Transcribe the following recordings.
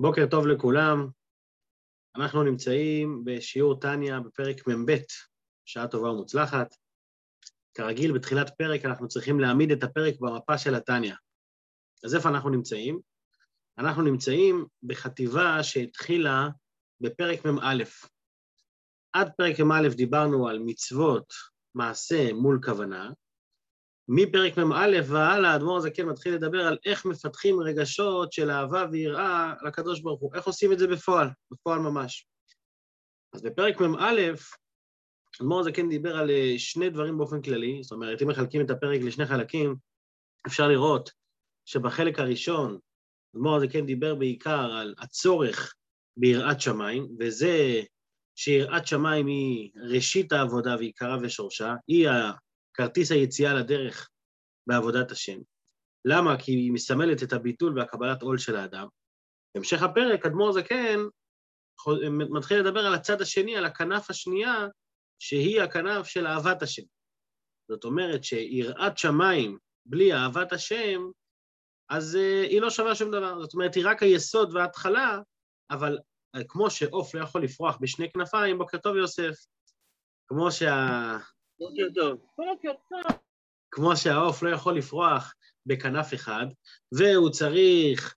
בוקר טוב לכולם. אנחנו נמצאים בשיעור טניה בפרק מ"ב, שעה טובה ומוצלחת. כרגיל, בתחילת פרק אנחנו צריכים להעמיד את הפרק במפה של הטניה. אז איפה אנחנו נמצאים? אנחנו נמצאים בחטיבה שהתחילה בפרק מ"א. עד פרק מ"א דיברנו על מצוות, מעשה מול כוונה, מפרק מ"א והלאה, האדמו"ר הזה כן מתחיל לדבר על איך מפתחים רגשות של אהבה ויראה לקדוש ברוך הוא, איך עושים את זה בפועל, בפועל ממש. אז בפרק מ"א, האדמו"ר הזה כן דיבר על אה, שני דברים באופן כללי, זאת אומרת, אם מחלקים את הפרק לשני חלקים, אפשר לראות שבחלק הראשון, האדמו"ר הזה כן דיבר בעיקר על הצורך ביראת שמיים, וזה שיראת שמיים היא ראשית העבודה ועיקרה ושורשה, היא כרטיס היציאה לדרך בעבודת השם. למה? כי היא מסמלת את הביטול והקבלת עול של האדם. בהמשך הפרק, אדמו"ר זקן מתחיל לדבר על הצד השני, על הכנף השנייה, שהיא הכנף של אהבת השם. זאת אומרת שיראת שמיים בלי אהבת השם, אז uh, היא לא שווה שום דבר. זאת אומרת, היא רק היסוד וההתחלה, אבל uh, כמו שעוף לא יכול לפרוח בשני כנפיים, בוקר טוב יוסף, כמו שה... בוקר טוב. בוקר טוב. כמו שהעוף לא יכול לפרוח בכנף אחד, והוא צריך,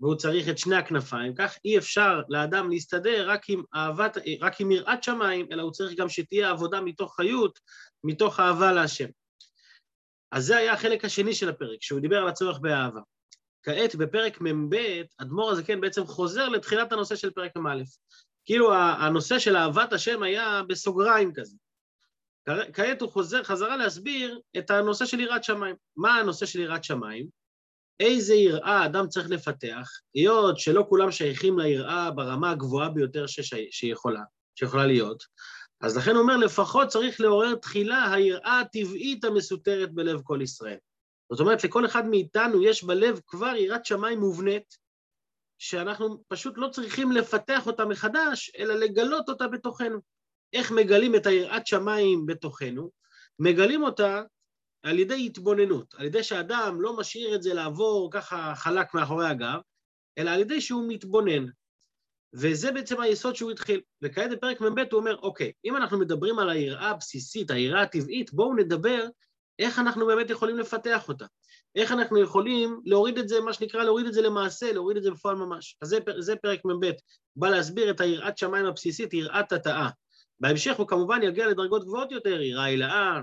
והוא צריך את שני הכנפיים, כך אי אפשר לאדם להסתדר רק עם אהבת, רק עם יראת שמיים, אלא הוא צריך גם שתהיה עבודה מתוך חיות, מתוך אהבה להשם. אז זה היה החלק השני של הפרק, שהוא דיבר על הצורך באהבה. כעת, בפרק מ"ב, אדמו"ר הזקן כן בעצם חוזר לתחילת הנושא של פרק מ"א. כאילו הנושא של אהבת השם היה בסוגריים כזה. כעת הוא חוזר חזרה להסביר את הנושא של יראת שמיים. מה הנושא של יראת שמיים? איזה יראה אדם צריך לפתח, היות שלא כולם שייכים ליראה ברמה הגבוהה ביותר ששי, שיכולה, שיכולה להיות, אז לכן הוא אומר, לפחות צריך לעורר תחילה היראה הטבעית המסותרת בלב כל ישראל. זאת אומרת, לכל אחד מאיתנו יש בלב כבר יראת שמיים מובנית, שאנחנו פשוט לא צריכים לפתח אותה מחדש, אלא לגלות אותה בתוכנו. איך מגלים את היראת שמיים בתוכנו? מגלים אותה על ידי התבוננות, על ידי שאדם לא משאיר את זה לעבור ככה חלק מאחורי הגב, אלא על ידי שהוא מתבונן. וזה בעצם היסוד שהוא התחיל. וכעת בפרק מ"ב הוא אומר, אוקיי, אם אנחנו מדברים על היראה הבסיסית, היראה הטבעית, בואו נדבר איך אנחנו באמת יכולים לפתח אותה. איך אנחנו יכולים להוריד את זה, מה שנקרא, להוריד את זה למעשה, להוריד את זה בפועל ממש. אז זה, זה פרק מ"ב, בא להסביר את היראת שמיים הבסיסית, יראת התאה. בהמשך הוא כמובן יגיע לדרגות גבוהות יותר, יראה הילאה,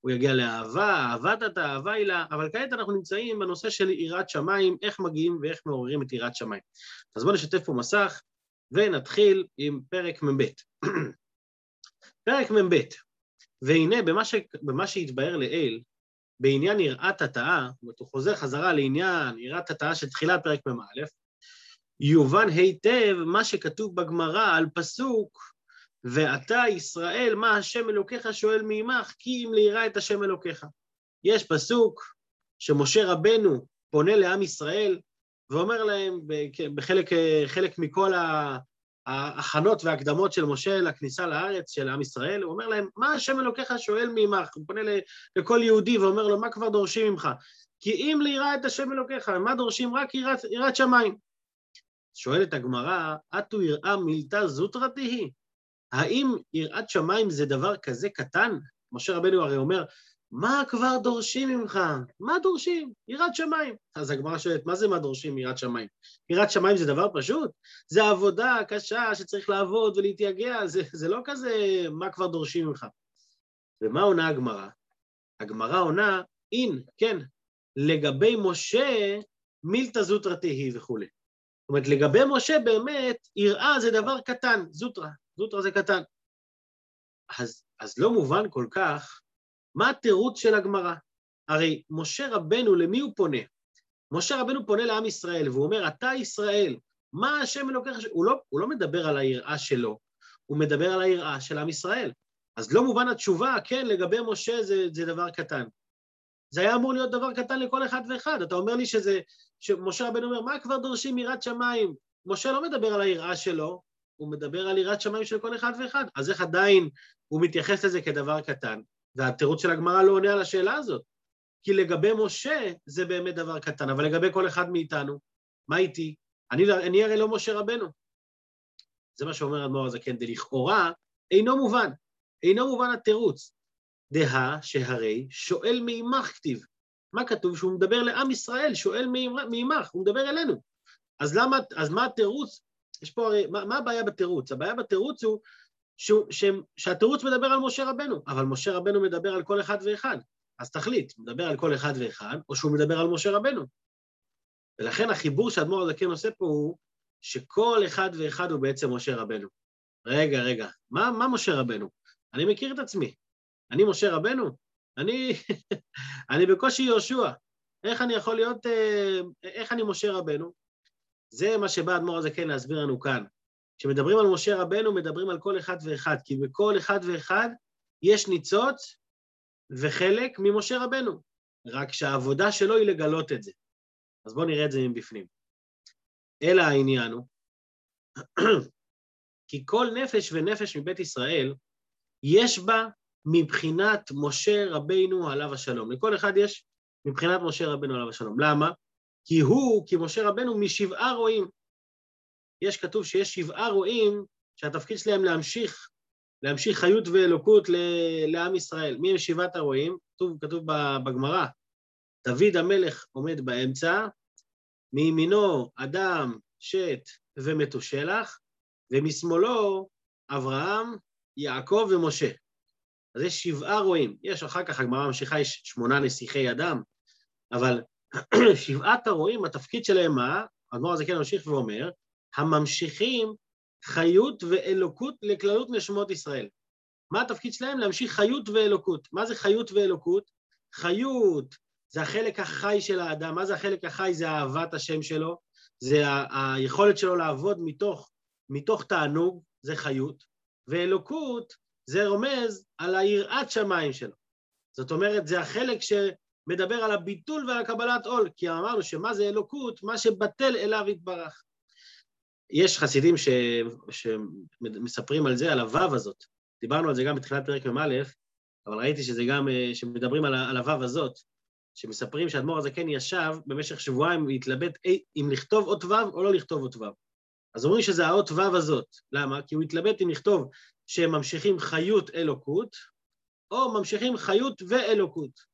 הוא יגיע לאהבה, אהבת אתה, אהבה הילה, אבל כעת אנחנו נמצאים בנושא של יראת שמיים, איך מגיעים ואיך מעוררים את יראת שמיים. אז בואו נשתף פה מסך ונתחיל עם פרק מ"ב. פרק מ"ב, והנה במה, ש... במה שהתבהר לעיל, בעניין יראת התאה, זאת אומרת הוא חוזר חזרה לעניין יראת התאה של תחילת פרק מ"א, יובן היטב מה שכתוב בגמרא על פסוק ואתה ישראל, מה השם אלוקיך שואל מעמך, כי אם לירא את השם אלוקיך. יש פסוק שמשה רבנו פונה לעם ישראל ואומר להם בחלק חלק מכל ההכנות וההקדמות של משה לכניסה לארץ של עם ישראל, הוא אומר להם, מה השם אלוקיך שואל מעמך? הוא פונה לכל יהודי ואומר לו, מה כבר דורשים ממך? כי אם לירא את השם אלוקיך, מה דורשים? רק יראת, יראת שמיים. שואלת הגמרא, אטו יראה מילתא זוטרא תהי? האם יראת שמיים זה דבר כזה קטן? משה רבנו הרי אומר, מה כבר דורשים ממך? מה דורשים? יראת שמיים. אז הגמרא שואלת, מה זה מה דורשים מיראת שמיים? יראת שמיים זה דבר פשוט? זה עבודה קשה שצריך לעבוד ולהתייגע, זה, זה לא כזה מה כבר דורשים ממך. ומה עונה הגמרא? הגמרא עונה, אין, כן, לגבי משה, מילתא זוטרא תהי וכולי. זאת אומרת, לגבי משה באמת, יראה זה דבר קטן, זוטרא, זוטרא זה קטן. אז, אז לא מובן כל כך מה התירוץ של הגמרא. הרי משה רבנו, למי הוא פונה? משה רבנו פונה לעם ישראל, והוא אומר, אתה ישראל, מה השם אלוקיך? הוא לא, הוא לא מדבר על היראה שלו, הוא מדבר על היראה של עם ישראל. אז לא מובן התשובה, כן, לגבי משה זה, זה דבר קטן. זה היה אמור להיות דבר קטן לכל אחד ואחד. אתה אומר לי שזה, שמשה רבנו אומר, מה כבר דורשים יראת שמיים? משה לא מדבר על היראה שלו, הוא מדבר על יראת שמיים של כל אחד ואחד. אז איך עדיין הוא מתייחס לזה כדבר קטן? והתירוץ של הגמרא לא עונה על השאלה הזאת. כי לגבי משה זה באמת דבר קטן, אבל לגבי כל אחד מאיתנו, מה איתי? אני, אני הרי לא משה רבנו. זה מה שאומר אדמו"ר הזקן, דלכאורה אינו מובן, אינו מובן התירוץ. דהה שהרי שואל מעמך כתיב. מה כתוב? שהוא מדבר לעם ישראל, שואל מעמך, הוא מדבר אלינו. אז למה, אז מה התירוץ? יש פה הרי, מה, מה הבעיה בתירוץ? הבעיה בתירוץ הוא שהוא, ש, שהתירוץ מדבר על משה רבנו, אבל משה רבנו מדבר על כל אחד ואחד. אז תחליט, מדבר על כל אחד ואחד, או שהוא מדבר על משה רבנו. ולכן החיבור שאדמו"ר הזקן עושה פה הוא שכל אחד ואחד הוא בעצם משה רבנו. רגע, רגע, מה, מה משה רבנו? אני מכיר את עצמי. אני משה רבנו? אני, אני בקושי יהושע. איך אני יכול להיות, אה, איך אני משה רבנו? זה מה שבא אדמו"ר הזקן להסביר לנו כאן. כשמדברים על משה רבנו, מדברים על כל אחד ואחד, כי בכל אחד ואחד יש ניצוץ וחלק ממשה רבנו, רק שהעבודה שלו היא לגלות את זה. אז בואו נראה את זה מבפנים. אלא העניין הוא, כי כל נפש ונפש מבית ישראל, יש בה מבחינת משה רבינו עליו השלום. לכל אחד יש מבחינת משה רבינו עליו השלום. למה? כי הוא, כי משה רבנו, משבעה רועים. יש כתוב שיש שבעה רועים שהתפקיד שלהם להמשיך, להמשיך חיות ואלוקות לעם ישראל. מי הם שבעת הרועים? כתוב, כתוב בגמרא, דוד המלך עומד באמצע, מימינו אדם, שת ומתושלח, ומשמאלו אברהם, יעקב ומשה. אז יש שבעה רועים. יש אחר כך, הגמרא ממשיכה, יש שמונה נסיכי אדם, אבל שבעת הרועים, התפקיד שלהם מה? האדמו"ר הזה כן ממשיך ואומר, הממשיכים חיות ואלוקות לכללות נשמות ישראל. מה התפקיד שלהם? להמשיך חיות ואלוקות. מה זה חיות ואלוקות? חיות זה החלק החי של האדם. מה זה החלק החי? זה אהבת השם שלו, זה ה- היכולת שלו לעבוד מתוך, מתוך תענוג, זה חיות, ואלוקות זה רומז על היראת שמיים שלו. זאת אומרת, זה החלק שמדבר על הביטול ועל קבלת עול, כי אמרנו שמה זה אלוקות? מה שבטל אליו יתברך. יש חסידים ש... שמספרים על זה, על הוו הזאת. דיברנו על זה גם בתחילת פרק מ"א, אבל ראיתי שזה גם, אה, שמדברים על הוו הזאת, שמספרים שהאדמו"ר הזקן ישב במשך שבועיים והתלבט אם לכתוב אות ו' או לא לכתוב אות ו'. אז אומרים שזה האות ו' הזאת. למה? כי הוא התלבט אם לכתוב שהם ממשיכים חיות אלוקות, או ממשיכים חיות ואלוקות.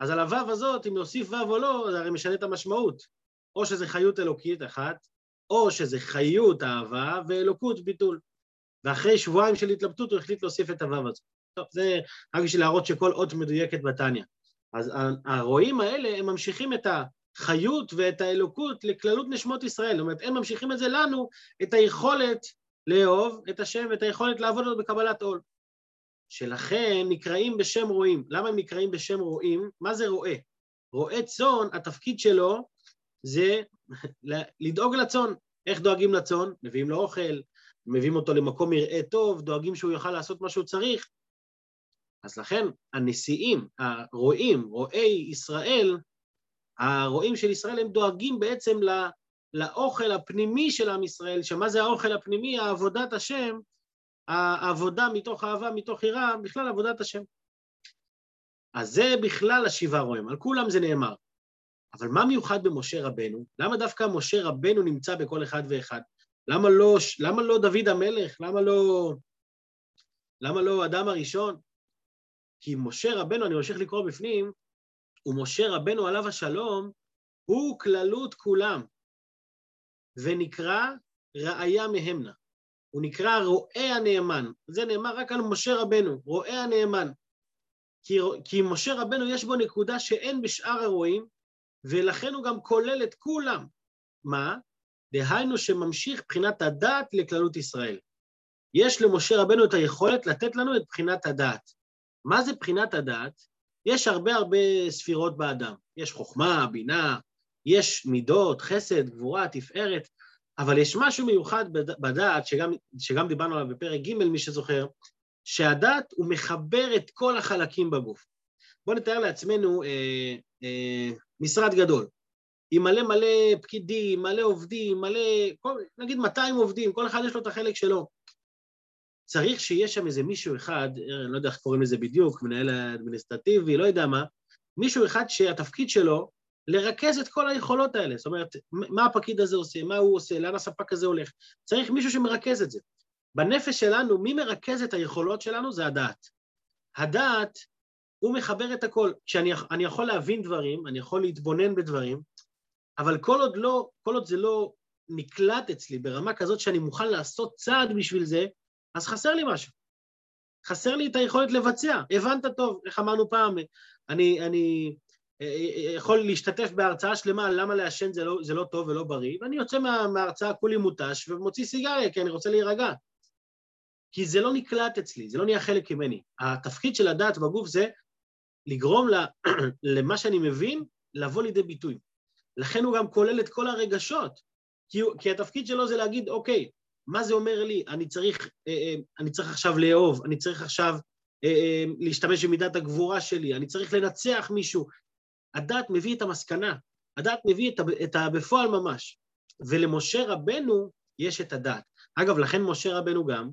אז על הוו הזאת, אם להוסיף ו' או לא, זה הרי משנה את המשמעות. או שזה חיות אלוקית אחת, או שזה חיות אהבה ואלוקות ביטול. ואחרי שבועיים של התלבטות הוא החליט להוסיף את הוו הזאת. טוב, זה רק בשביל להראות שכל אות מדויקת בתניא. אז הרועים האלה, הם ממשיכים את החיות ואת האלוקות לכללות נשמות ישראל. זאת אומרת, הם ממשיכים את זה לנו, את היכולת לאהוב את השם ואת היכולת לעבוד אותו בקבלת עול. שלכן נקראים בשם רועים. למה הם נקראים בשם רועים? מה זה רועה? רועה צאן, התפקיד שלו זה לדאוג לצאן. איך דואגים לצאן? מביאים לו אוכל, מביאים אותו למקום מרעה טוב, דואגים שהוא יוכל לעשות מה שהוא צריך. אז לכן הנשיאים, הרועים, רועי ישראל, הרועים של ישראל, הם דואגים בעצם לאוכל הפנימי של עם ישראל, שמה זה האוכל הפנימי? העבודת השם, העבודה מתוך אהבה, מתוך יראה, בכלל עבודת השם. אז זה בכלל השבעה רועים, על כולם זה נאמר. אבל מה מיוחד במשה רבנו? למה דווקא משה רבנו נמצא בכל אחד ואחד? למה לא, למה לא דוד המלך? למה לא, למה לא אדם הראשון? כי משה רבנו, אני ממשיך לקרוא בפנים, ומשה רבנו עליו השלום, הוא כללות כולם, ונקרא ראיה מהמנה. הוא נקרא רועה הנאמן. זה נאמר רק על משה רבנו, רועה הנאמן. כי, כי משה רבנו יש בו נקודה שאין בשאר הרועים, ולכן הוא גם כולל את כולם. מה? דהיינו שממשיך בחינת הדת לכללות ישראל. יש למשה רבנו את היכולת לתת לנו את בחינת הדת. מה זה בחינת הדת? יש הרבה הרבה ספירות באדם. יש חוכמה, בינה, יש מידות, חסד, גבורה, תפארת, אבל יש משהו מיוחד בדעת, שגם, שגם דיברנו עליו בפרק ג', מי שזוכר, שהדעת הוא מחבר את כל החלקים בגוף. בואו נתאר לעצמנו אה, אה, משרד גדול, עם מלא מלא פקידים, מלא עובדים, מלא, כל, נגיד 200 עובדים, כל אחד יש לו את החלק שלו. צריך שיהיה שם איזה מישהו אחד, אני לא יודע איך קוראים לזה בדיוק, מנהל אדמיניסטרטיבי, לא יודע מה, מישהו אחד שהתפקיד שלו לרכז את כל היכולות האלה. זאת אומרת, מה הפקיד הזה עושה, מה הוא עושה, לאן הספק הזה הולך. צריך מישהו שמרכז את זה. בנפש שלנו, מי מרכז את היכולות שלנו? זה הדעת. הדעת, הוא מחבר את הכל. כשאני יכול להבין דברים, אני יכול להתבונן בדברים, אבל כל עוד לא, כל עוד זה לא נקלט אצלי ברמה כזאת שאני מוכן לעשות צעד בשביל זה, אז חסר לי משהו. חסר לי את היכולת לבצע. הבנת טוב, איך אמרנו פעם, אני, אני יכול להשתתף בהרצאה שלמה למה לעשן זה, לא, זה לא טוב ולא בריא, ואני יוצא מה, מההרצאה כולי מותש ומוציא סיגריה כי אני רוצה להירגע. כי זה לא נקלט אצלי, זה לא נהיה חלק ממני. התפקיד של הדעת בגוף זה לגרום למה שאני מבין לבוא לידי ביטוי. לכן הוא גם כולל את כל הרגשות, כי, כי התפקיד שלו זה להגיד, אוקיי, מה זה אומר לי? אני צריך, אה, אה, אני צריך עכשיו לאהוב, אני צריך עכשיו אה, להשתמש במידת הגבורה שלי, אני צריך לנצח מישהו. הדת מביא את המסקנה, הדת מביא את הבפועל ממש. ולמשה רבנו יש את הדת. אגב, לכן משה רבנו גם,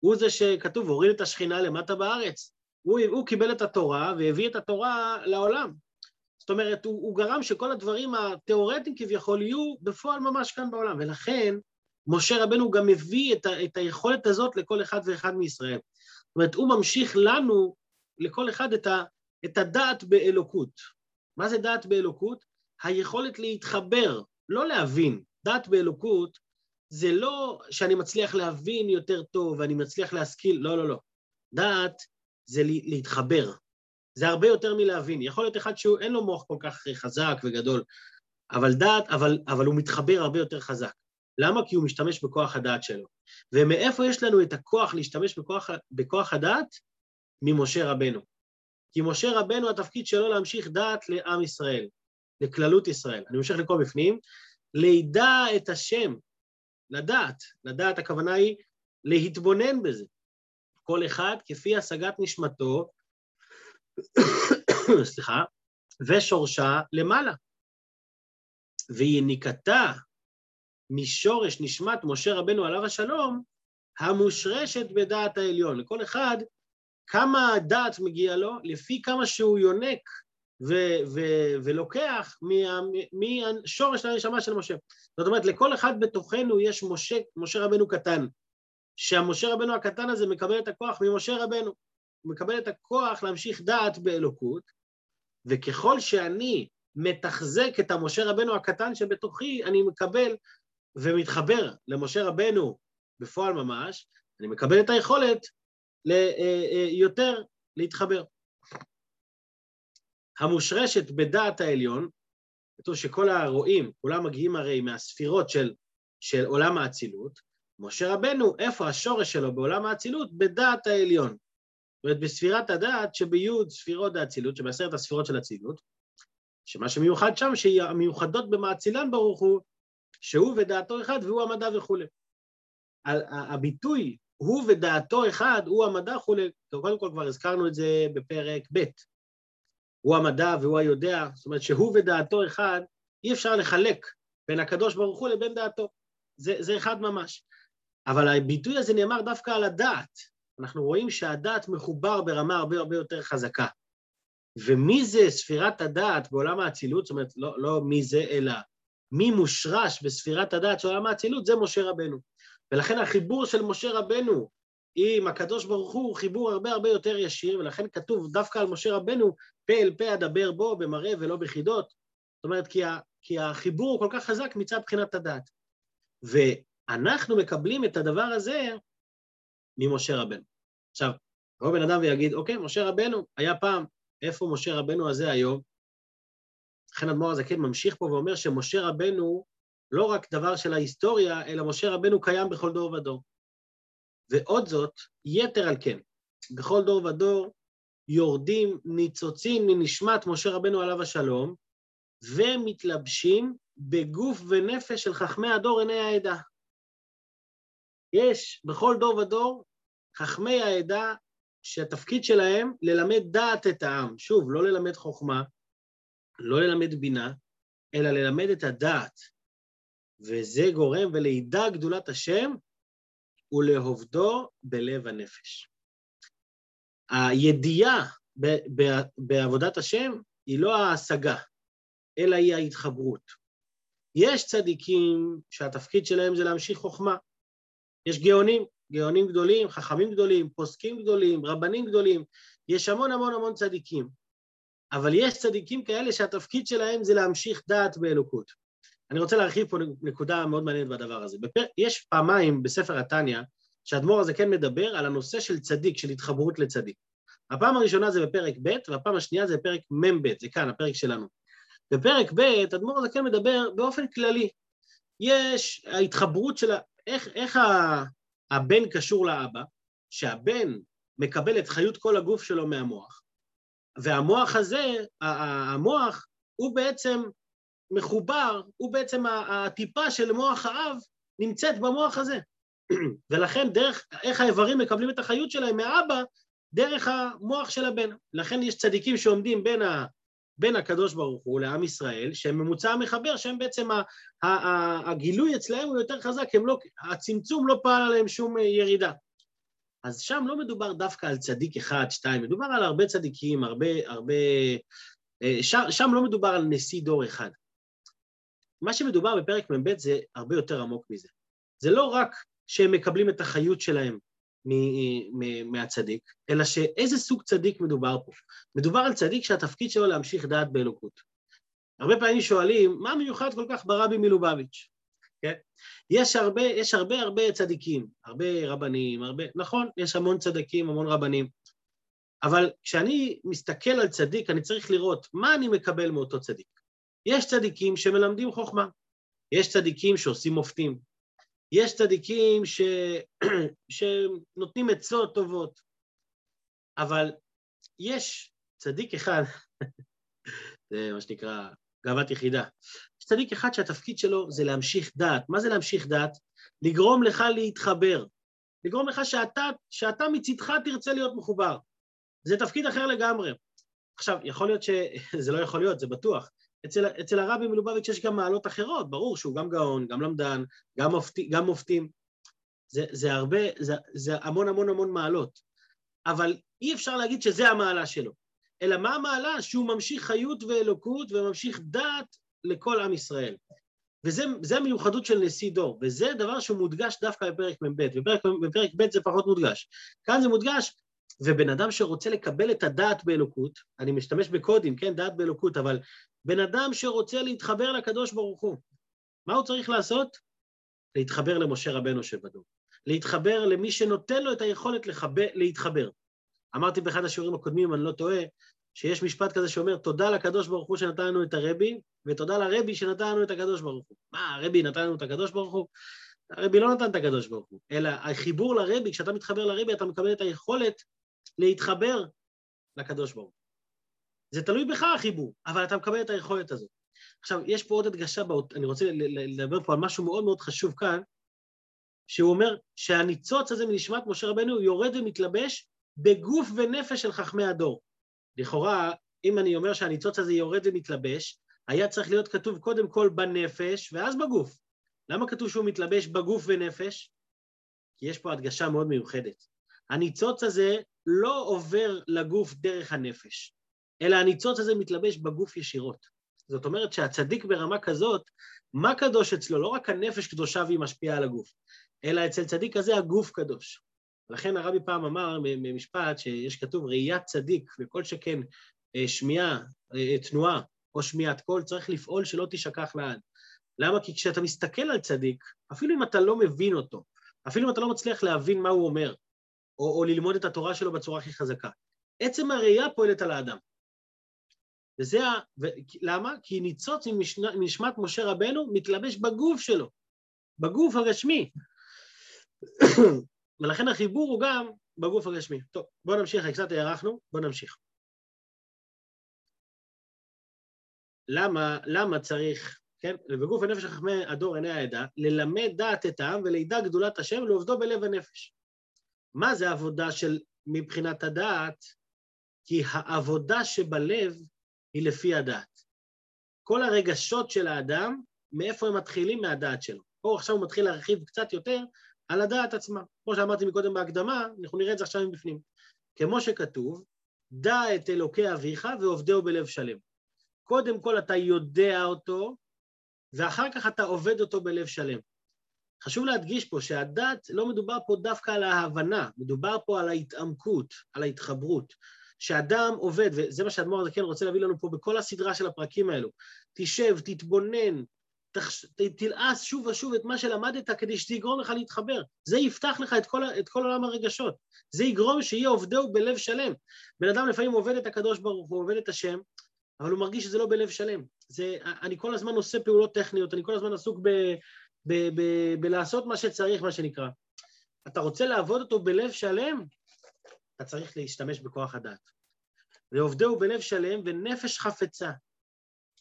הוא זה שכתוב, הוריד את השכינה למטה בארץ. הוא, הוא קיבל את התורה והביא את התורה לעולם. זאת אומרת, הוא, הוא גרם שכל הדברים התיאורטיים כביכול יהיו בפועל ממש כאן בעולם, ולכן משה רבנו גם מביא את, ה, את היכולת הזאת לכל אחד ואחד מישראל. זאת אומרת, הוא ממשיך לנו, לכל אחד, את, ה, את הדעת באלוקות. מה זה דעת באלוקות? היכולת להתחבר, לא להבין. דעת באלוקות זה לא שאני מצליח להבין יותר טוב ואני מצליח להשכיל, לא, לא, לא. דעת זה להתחבר. זה הרבה יותר מלהבין. יכול להיות אחד שאין לו מוח כל כך חזק וגדול, אבל דעת, אבל, אבל הוא מתחבר הרבה יותר חזק. למה? כי הוא משתמש בכוח הדעת שלו. ומאיפה יש לנו את הכוח להשתמש בכוח, בכוח הדעת? ממשה רבנו. כי משה רבנו, התפקיד שלו להמשיך דעת לעם ישראל, לכללות ישראל. אני ממשיך לקרוא בפנים, לידע את השם, לדעת, לדעת הכוונה היא להתבונן בזה. כל אחד כפי השגת נשמתו, סליחה, ושורשה למעלה. ויניקתה משורש נשמת משה רבנו עליו השלום, המושרשת בדעת העליון. לכל אחד, כמה דעת מגיע לו, לפי כמה שהוא יונק ו- ו- ולוקח משורש הנשמה של משה. זאת אומרת, לכל אחד בתוכנו יש משה, משה רבנו קטן, שהמשה רבנו הקטן הזה מקבל את הכוח ממשה רבנו. הוא מקבל את הכוח להמשיך דעת באלוקות, וככל שאני מתחזק את המשה רבנו הקטן שבתוכי, אני מקבל ומתחבר למשה רבנו בפועל ממש, אני מקבל את היכולת אה, אה, להתחבר. המושרשת בדעת העליון, כתוב שכל הרועים, כולם מגיעים הרי מהספירות של, של עולם האצילות, משה רבנו, איפה השורש שלו בעולם האצילות? בדעת העליון. זאת אומרת, בספירת הדעת שביוד ספירות האצילות, שבעשרת הספירות של אצילות, שמה שמיוחד שם, שהיא המיוחדות במאצילן ברוך הוא, שהוא ודעתו אחד והוא המדע וכולי. הביטוי הוא ודעתו אחד, הוא המדע וכולי, קודם כל כבר הזכרנו את זה בפרק ב', הוא המדע והוא היודע, זאת אומרת שהוא ודעתו אחד, אי אפשר לחלק בין הקדוש ברוך הוא לבין דעתו, זה, זה אחד ממש. אבל הביטוי הזה נאמר דווקא על הדעת. אנחנו רואים שהדעת מחובר ברמה הרבה הרבה יותר חזקה. ומי זה ספירת הדעת בעולם האצילות? זאת אומרת, לא, לא מי זה, אלא מי מושרש בספירת הדעת של עולם האצילות, זה משה רבנו. ולכן החיבור של משה רבנו עם הקדוש ברוך הוא חיבור הרבה הרבה יותר ישיר, ולכן כתוב דווקא על משה רבנו, פה אל פה אדבר בו במראה ולא בחידות. זאת אומרת, כי, ה, כי החיבור הוא כל כך חזק מצד בחינת הדעת. ואנחנו מקבלים את הדבר הזה ממשה רבנו. עכשיו, יבוא בן אדם ויגיד, אוקיי, משה רבנו היה פעם, איפה משה רבנו הזה היום? לכן אדמו"ר הזקן ממשיך פה ואומר שמשה רבנו לא רק דבר של ההיסטוריה, אלא משה רבנו קיים בכל דור ודור. ועוד זאת, יתר על כן, בכל דור ודור יורדים ניצוצים מנשמת משה רבנו עליו השלום, ומתלבשים בגוף ונפש של חכמי הדור עיני העדה. יש בכל דור ודור חכמי העדה שהתפקיד שלהם ללמד דעת את העם. שוב, לא ללמד חוכמה, לא ללמד בינה, אלא ללמד את הדעת. וזה גורם ולידע גדולת השם ולעובדו בלב הנפש. הידיעה בעבודת השם היא לא ההשגה, אלא היא ההתחברות. יש צדיקים שהתפקיד שלהם זה להמשיך חוכמה. יש גאונים, גאונים גדולים, חכמים גדולים, פוסקים גדולים, רבנים גדולים, יש המון המון המון צדיקים. אבל יש צדיקים כאלה שהתפקיד שלהם זה להמשיך דעת באלוקות. אני רוצה להרחיב פה נקודה מאוד מעניינת בדבר הזה. בפר... יש פעמיים בספר התניא, שהאדמו"ר הזה כן מדבר על הנושא של צדיק, של התחברות לצדיק. הפעם הראשונה זה בפרק ב', והפעם השנייה זה בפרק מ"ב, זה כאן, הפרק שלנו. בפרק ב', האדמו"ר הזה כן מדבר באופן כללי. יש ההתחברות של ה... איך, איך הבן קשור לאבא, שהבן מקבל את חיות כל הגוף שלו מהמוח, והמוח הזה, המוח, הוא בעצם מחובר, הוא בעצם הטיפה של מוח האב נמצאת במוח הזה. ולכן דרך, איך האיברים מקבלים את החיות שלהם מהאבא, דרך המוח של הבן. לכן יש צדיקים שעומדים בין, ה, בין הקדוש ברוך הוא לעם ישראל, שהם ממוצע המחבר, שהם בעצם, ה, ה, ה, הגילוי אצלהם הוא יותר חזק, לא, הצמצום לא פעל עליהם שום ירידה. אז שם לא מדובר דווקא על צדיק אחד, שתיים, מדובר על הרבה צדיקים, הרבה, הרבה... אה, שם, שם לא מדובר על נשיא דור אחד. מה שמדובר בפרק מ"ב זה הרבה יותר עמוק מזה. זה לא רק שהם מקבלים את החיות שלהם מהצדיק, אלא שאיזה סוג צדיק מדובר פה. מדובר על צדיק שהתפקיד שלו להמשיך דעת באלוקות. הרבה פעמים שואלים, מה מיוחד כל כך ברבי מלובביץ'? כן? יש הרבה, יש הרבה הרבה צדיקים, הרבה רבנים, הרבה, נכון, יש המון צדיקים, המון רבנים, אבל כשאני מסתכל על צדיק, אני צריך לראות מה אני מקבל מאותו צדיק. יש צדיקים שמלמדים חוכמה, יש צדיקים שעושים מופתים, יש צדיקים ש... שנותנים עצות טובות, אבל יש צדיק אחד, זה מה שנקרא גאוות יחידה, יש צדיק אחד שהתפקיד שלו זה להמשיך דעת. מה זה להמשיך דעת? לגרום לך להתחבר, לגרום לך שאתה, שאתה מצידך תרצה להיות מחובר. זה תפקיד אחר לגמרי. עכשיו, יכול להיות שזה לא יכול להיות, זה בטוח. אצל, אצל הרבי מלובביץ' יש גם מעלות אחרות, ברור שהוא גם גאון, גם למדן, גם, מופתי, גם מופתים. זה, זה הרבה, זה, זה המון המון המון מעלות. אבל אי אפשר להגיד שזה המעלה שלו. אלא מה המעלה? שהוא ממשיך חיות ואלוקות וממשיך דעת לכל עם ישראל. וזה המיוחדות של נשיא דור, וזה דבר שהוא מודגש דווקא בפרק מ"ב, בפרק, בפרק ב' זה פחות מודגש. כאן זה מודגש, ובן אדם שרוצה לקבל את הדעת באלוקות, אני משתמש בקודים, כן, דעת באלוקות, אבל בן אדם שרוצה להתחבר לקדוש ברוך הוא, מה הוא צריך לעשות? להתחבר למשה רבנו שבדור. להתחבר למי שנותן לו את היכולת לחבר, להתחבר. אמרתי באחד השיעורים הקודמים, אני לא טועה, שיש משפט כזה שאומר, תודה לקדוש ברוך הוא שנתן לנו את הרבי, ותודה לרבי שנתן לנו את הקדוש ברוך הוא. מה, הרבי נתן לנו את הקדוש ברוך הוא? הרבי לא נתן את הקדוש ברוך הוא, אלא החיבור לרבי, כשאתה מתחבר לרבי, אתה מקבל את היכולת להתחבר לקדוש ברוך הוא. זה תלוי בך החיבור, אבל אתה מקבל את היכולת הזאת. עכשיו, יש פה עוד הדגשה, באות, אני רוצה לדבר פה על משהו מאוד מאוד חשוב כאן, שהוא אומר שהניצוץ הזה מנשמת משה רבנו יורד ומתלבש בגוף ונפש של חכמי הדור. לכאורה, אם אני אומר שהניצוץ הזה יורד ומתלבש, היה צריך להיות כתוב קודם כל בנפש ואז בגוף. למה כתוב שהוא מתלבש בגוף ונפש? כי יש פה הדגשה מאוד מיוחדת. הניצוץ הזה לא עובר לגוף דרך הנפש, אלא הניצוץ הזה מתלבש בגוף ישירות. זאת אומרת שהצדיק ברמה כזאת, מה קדוש אצלו? לא רק הנפש קדושה והיא משפיעה על הגוף, אלא אצל צדיק כזה הגוף קדוש. לכן הרבי פעם אמר במשפט שיש כתוב ראיית צדיק, וכל שכן אה, שמיעה, אה, תנועה או שמיעת קול, צריך לפעול שלא תשכח לעד. למה? כי כשאתה מסתכל על צדיק, אפילו אם אתה לא מבין אותו, אפילו אם אתה לא מצליח להבין מה הוא אומר, או, או ללמוד את התורה שלו בצורה הכי חזקה, עצם הראייה פועלת על האדם. וזה ה... ו... למה? כי ניצוץ מנשמת משה רבנו מתלבש בגוף שלו, בגוף הגשמי. ולכן החיבור הוא גם בגוף הגשמי. טוב, בואו נמשיך, קצת הארכנו, בואו נמשיך. למה, למה צריך, כן, ובגוף הנפש חכמי הדור עיני העדה, ללמד דעת את העם ולידע גדולת השם ולעובדו בלב הנפש. מה זה עבודה של מבחינת הדעת? כי העבודה שבלב היא לפי הדעת. כל הרגשות של האדם, מאיפה הם מתחילים? מהדעת שלו. פה עכשיו הוא מתחיל להרחיב קצת יותר על הדעת עצמה. כמו שאמרתי מקודם בהקדמה, אנחנו נראה את זה עכשיו מבפנים. כמו שכתוב, דע את אלוקי אביך ועובדהו בלב שלם. קודם כל אתה יודע אותו, ואחר כך אתה עובד אותו בלב שלם. חשוב להדגיש פה שהדת, לא מדובר פה דווקא על ההבנה, מדובר פה על ההתעמקות, על ההתחברות. שאדם עובד, וזה מה שאדמו"ר הזקן רוצה להביא לנו פה בכל הסדרה של הפרקים האלו, תשב, תתבונן, תחש... תלעס שוב ושוב את מה שלמדת כדי שזה יגרום לך להתחבר. זה יפתח לך את כל, את כל עולם הרגשות. זה יגרום שיהיה עובדהו בלב שלם. בן אדם לפעמים עובד את הקדוש ברוך הוא, עובד את השם, אבל הוא מרגיש שזה לא בלב שלם. זה, אני כל הזמן עושה פעולות טכניות, אני כל הזמן עסוק ב, ב, ב, ב, בלעשות מה שצריך, מה שנקרא. אתה רוצה לעבוד אותו בלב שלם? אתה צריך להשתמש בכוח הדעת. ועובדהו בלב שלם ונפש חפצה.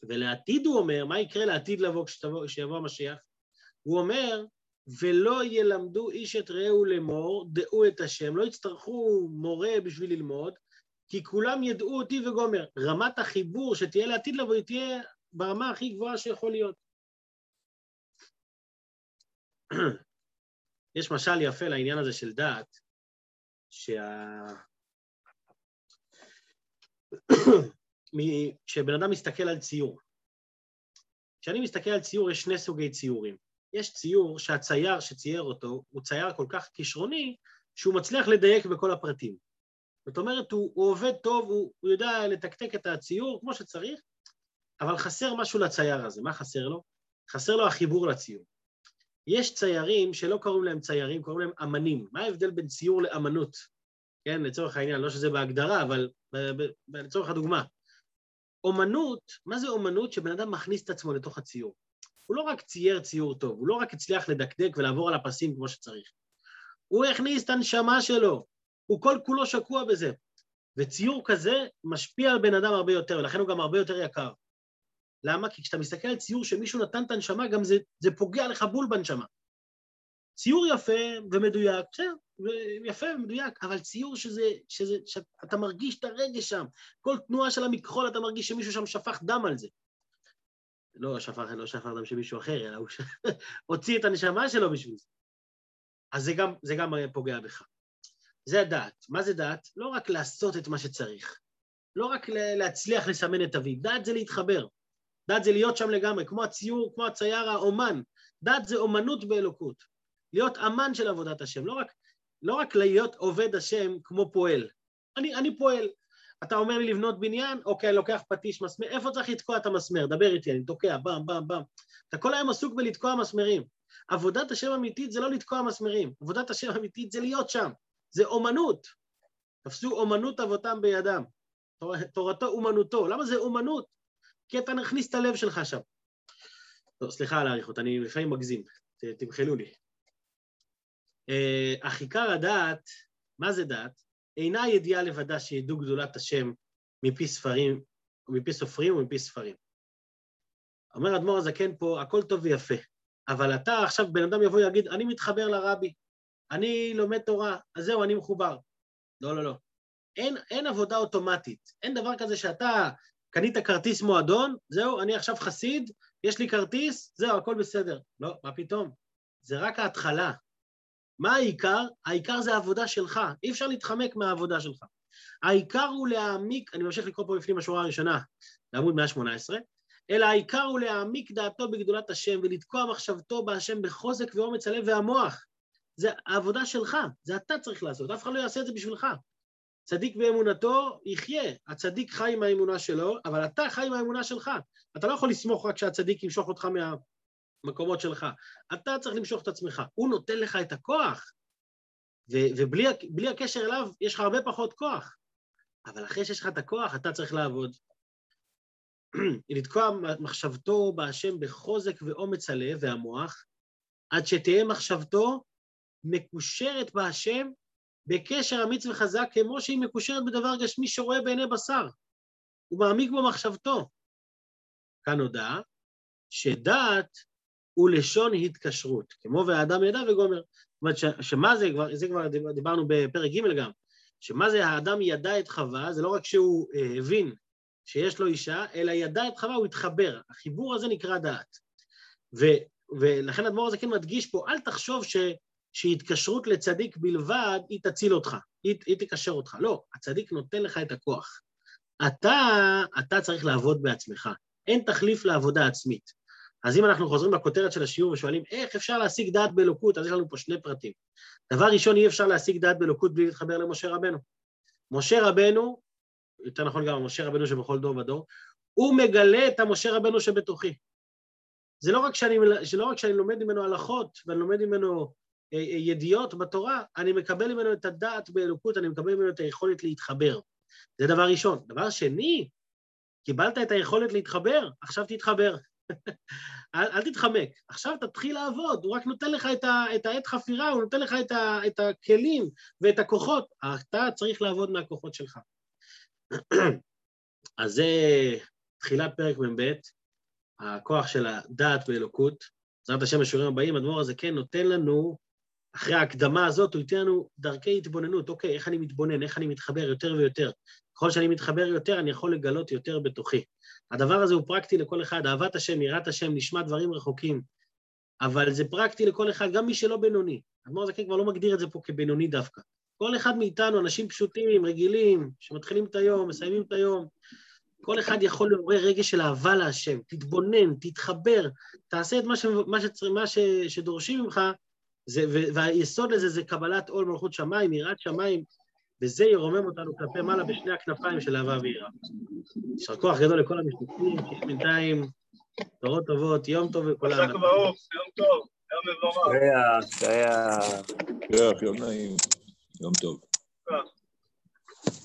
ולעתיד הוא אומר, מה יקרה לעתיד לבוא כשיבוא המשיח? הוא אומר, ולא ילמדו איש את רעהו לאמור, דעו את השם, לא יצטרכו מורה בשביל ללמוד, כי כולם ידעו אותי וגומר. רמת החיבור שתהיה לעתיד לבוא, היא תהיה ברמה הכי גבוהה שיכול להיות. יש משל יפה לעניין הזה של דעת, שה... כשבן אדם מסתכל על ציור. כשאני מסתכל על ציור, יש שני סוגי ציורים. יש ציור שהצייר שצייר אותו הוא צייר כל כך כישרוני, שהוא מצליח לדייק בכל הפרטים. זאת אומרת, הוא, הוא עובד טוב, הוא, הוא יודע לתקתק את הציור כמו שצריך, אבל חסר משהו לצייר הזה. מה חסר לו? חסר לו החיבור לציור. יש ציירים שלא קוראים להם ציירים, קוראים להם אמנים. מה ההבדל בין ציור לאמנות? כן, לצורך העניין, לא שזה בהגדרה, אבל לצורך הדוגמה. אומנות, מה זה אומנות? שבן אדם מכניס את עצמו לתוך הציור. הוא לא רק צייר ציור טוב, הוא לא רק הצליח לדקדק ולעבור על הפסים כמו שצריך. הוא הכניס את הנשמה שלו, הוא כל כולו שקוע בזה. וציור כזה משפיע על בן אדם הרבה יותר, ולכן הוא גם הרבה יותר יקר. למה? כי כשאתה מסתכל על ציור שמישהו נתן את הנשמה, גם זה, זה פוגע לך בול בנשמה. ציור יפה ומדויק, בסדר, יפה ומדויק, אבל ציור שזה, שזה, שאתה מרגיש את הרגש שם, כל תנועה של המכחול אתה מרגיש שמישהו שם שפך דם על זה. לא שפך, לא שפך דם של מישהו אחר, אלא הוא ש... הוציא את הנשמה שלו בשביל זה. אז זה גם, זה גם פוגע בך. זה הדעת. מה זה דעת? לא רק לעשות את מה שצריך, לא רק להצליח לסמן את אביו, דעת זה להתחבר. דעת זה להיות שם לגמרי, כמו הציור, כמו הצייר האומן. דעת זה אומנות באלוקות. להיות אמן של עבודת השם, לא רק, לא רק להיות עובד השם כמו פועל. אני, אני פועל. אתה אומר לי לבנות בניין, אוקיי, לוקח פטיש, מסמר, איפה צריך לתקוע את המסמר? דבר איתי, אני תוקע, במ, במ, במ. אתה כל היום עסוק בלתקוע מסמרים. עבודת השם אמיתית זה לא לתקוע מסמרים, עבודת השם אמיתית זה להיות שם, זה אומנות. תפסו אומנות אבותם בידם, תורתו אומנותו. למה זה אומנות? כי אתה נכניס את הלב שלך שם. טוב, סליחה על האריכות, אני לפעמים מגזים, תמחלו לי. אך עיקר הדעת, מה זה דעת? אינה ידיעה לבדה שידעו גדולת השם מפי ספרים, מפי סופרים ומפי ספרים. אומר אדמו"ר הזקן פה, הכל טוב ויפה, אבל אתה עכשיו, בן אדם יבוא ויגיד, אני מתחבר לרבי, אני לומד תורה, אז זהו, אני מחובר. לא, לא, לא. אין, אין עבודה אוטומטית. אין דבר כזה שאתה קנית כרטיס מועדון, זהו, אני עכשיו חסיד, יש לי כרטיס, זהו, הכל בסדר. לא, מה פתאום? זה רק ההתחלה. מה העיקר? העיקר זה העבודה שלך, אי אפשר להתחמק מהעבודה שלך. העיקר הוא להעמיק, אני ממשיך לקרוא פה לפנים השורה הראשונה, לעמוד 118, אלא העיקר הוא להעמיק דעתו בגדולת השם ולתקוע מחשבתו בהשם בחוזק ואומץ הלב והמוח. זה העבודה שלך, זה אתה צריך לעשות, אף אחד לא יעשה את זה בשבילך. צדיק באמונתו יחיה, הצדיק חי עם האמונה שלו, אבל אתה חי עם האמונה שלך. אתה לא יכול לסמוך רק שהצדיק ימשוך אותך מה... מקומות שלך. אתה צריך למשוך את עצמך, הוא נותן לך את הכוח, ו- ובלי הקשר אליו יש לך הרבה פחות כוח. אבל אחרי שיש לך את הכוח, אתה צריך לעבוד. לתקוע מחשבתו בהשם בחוזק ואומץ הלב והמוח, עד שתהיה מחשבתו מקושרת בהשם בקשר אמיץ וחזק, כמו שהיא מקושרת בדבר גשמי שרואה בעיני בשר. הוא מעמיק במחשבתו. כאן הודעה שדעת הוא לשון התקשרות, כמו והאדם ידע וגומר. זאת אומרת, ש, שמה זה, כבר, זה כבר דיברנו בפרק ג' גם, שמה זה האדם ידע את חווה, זה לא רק שהוא אה, הבין שיש לו אישה, אלא ידע את חווה, הוא התחבר. החיבור הזה נקרא דעת. ו, ולכן אדמו"ר הזה כן מדגיש פה, אל תחשוב ש, שהתקשרות לצדיק בלבד, היא תציל אותך, היא, היא תקשר אותך. לא, הצדיק נותן לך את הכוח. אתה, אתה צריך לעבוד בעצמך. אין תחליף לעבודה עצמית. אז אם אנחנו חוזרים לכותרת של השיעור ושואלים איך אפשר להשיג דעת באלוקות, אז יש לנו פה שני פרטים. דבר ראשון, אי אפשר להשיג דעת באלוקות בלי להתחבר למשה רבנו. משה רבנו, יותר נכון גם משה רבנו שבכל דור ודור, הוא מגלה את המשה רבנו שבתוכי. זה לא רק שאני, לא רק שאני לומד ממנו הלכות ואני לומד ממנו ידיעות בתורה, אני מקבל ממנו את הדעת באלוקות, אני מקבל ממנו את היכולת להתחבר. זה דבר ראשון. דבר שני, קיבלת את היכולת להתחבר, עכשיו תתחבר. אל, אל תתחמק, עכשיו תתחיל לעבוד, הוא רק נותן לך את, ה, את העת חפירה, הוא נותן לך את, ה, את הכלים ואת הכוחות, אתה צריך לעבוד מהכוחות שלך. אז זה תחילת פרק מ"ב, הכוח של הדעת באלוקות. בעזרת השם בשיעורים הבאים, הדמור הזה כן נותן לנו, אחרי ההקדמה הזאת, הוא ייתן לנו דרכי התבוננות, אוקיי, איך אני מתבונן, איך אני מתחבר יותר ויותר. ככל שאני מתחבר יותר, אני יכול לגלות יותר בתוכי. הדבר הזה הוא פרקטי לכל אחד, אהבת השם, יראת השם, נשמע דברים רחוקים, אבל זה פרקטי לכל אחד, גם מי שלא בינוני. אדמו"ר הזקן כבר לא מגדיר את זה פה כבינוני דווקא. כל אחד מאיתנו, אנשים פשוטים, רגילים, שמתחילים את היום, מסיימים את היום, כל אחד יכול לעורר רגש של אהבה להשם, תתבונן, תתחבר, תעשה את מה, ש, מה, שצר, מה ש, שדורשים ממך, זה, והיסוד לזה זה קבלת עול מלכות שמיים, יראת שמיים, וזה ירומם אותנו כלפי מעלה בשני הכנפיים של אהבה ויראה. יישר כוח גדול לכל המשתתפים, שיהיה בינתיים תורות טובות, יום טוב העם. חזק וברוך, יום טוב, יום מבורך. שהיה, שהיה. יום נעים, יום טוב.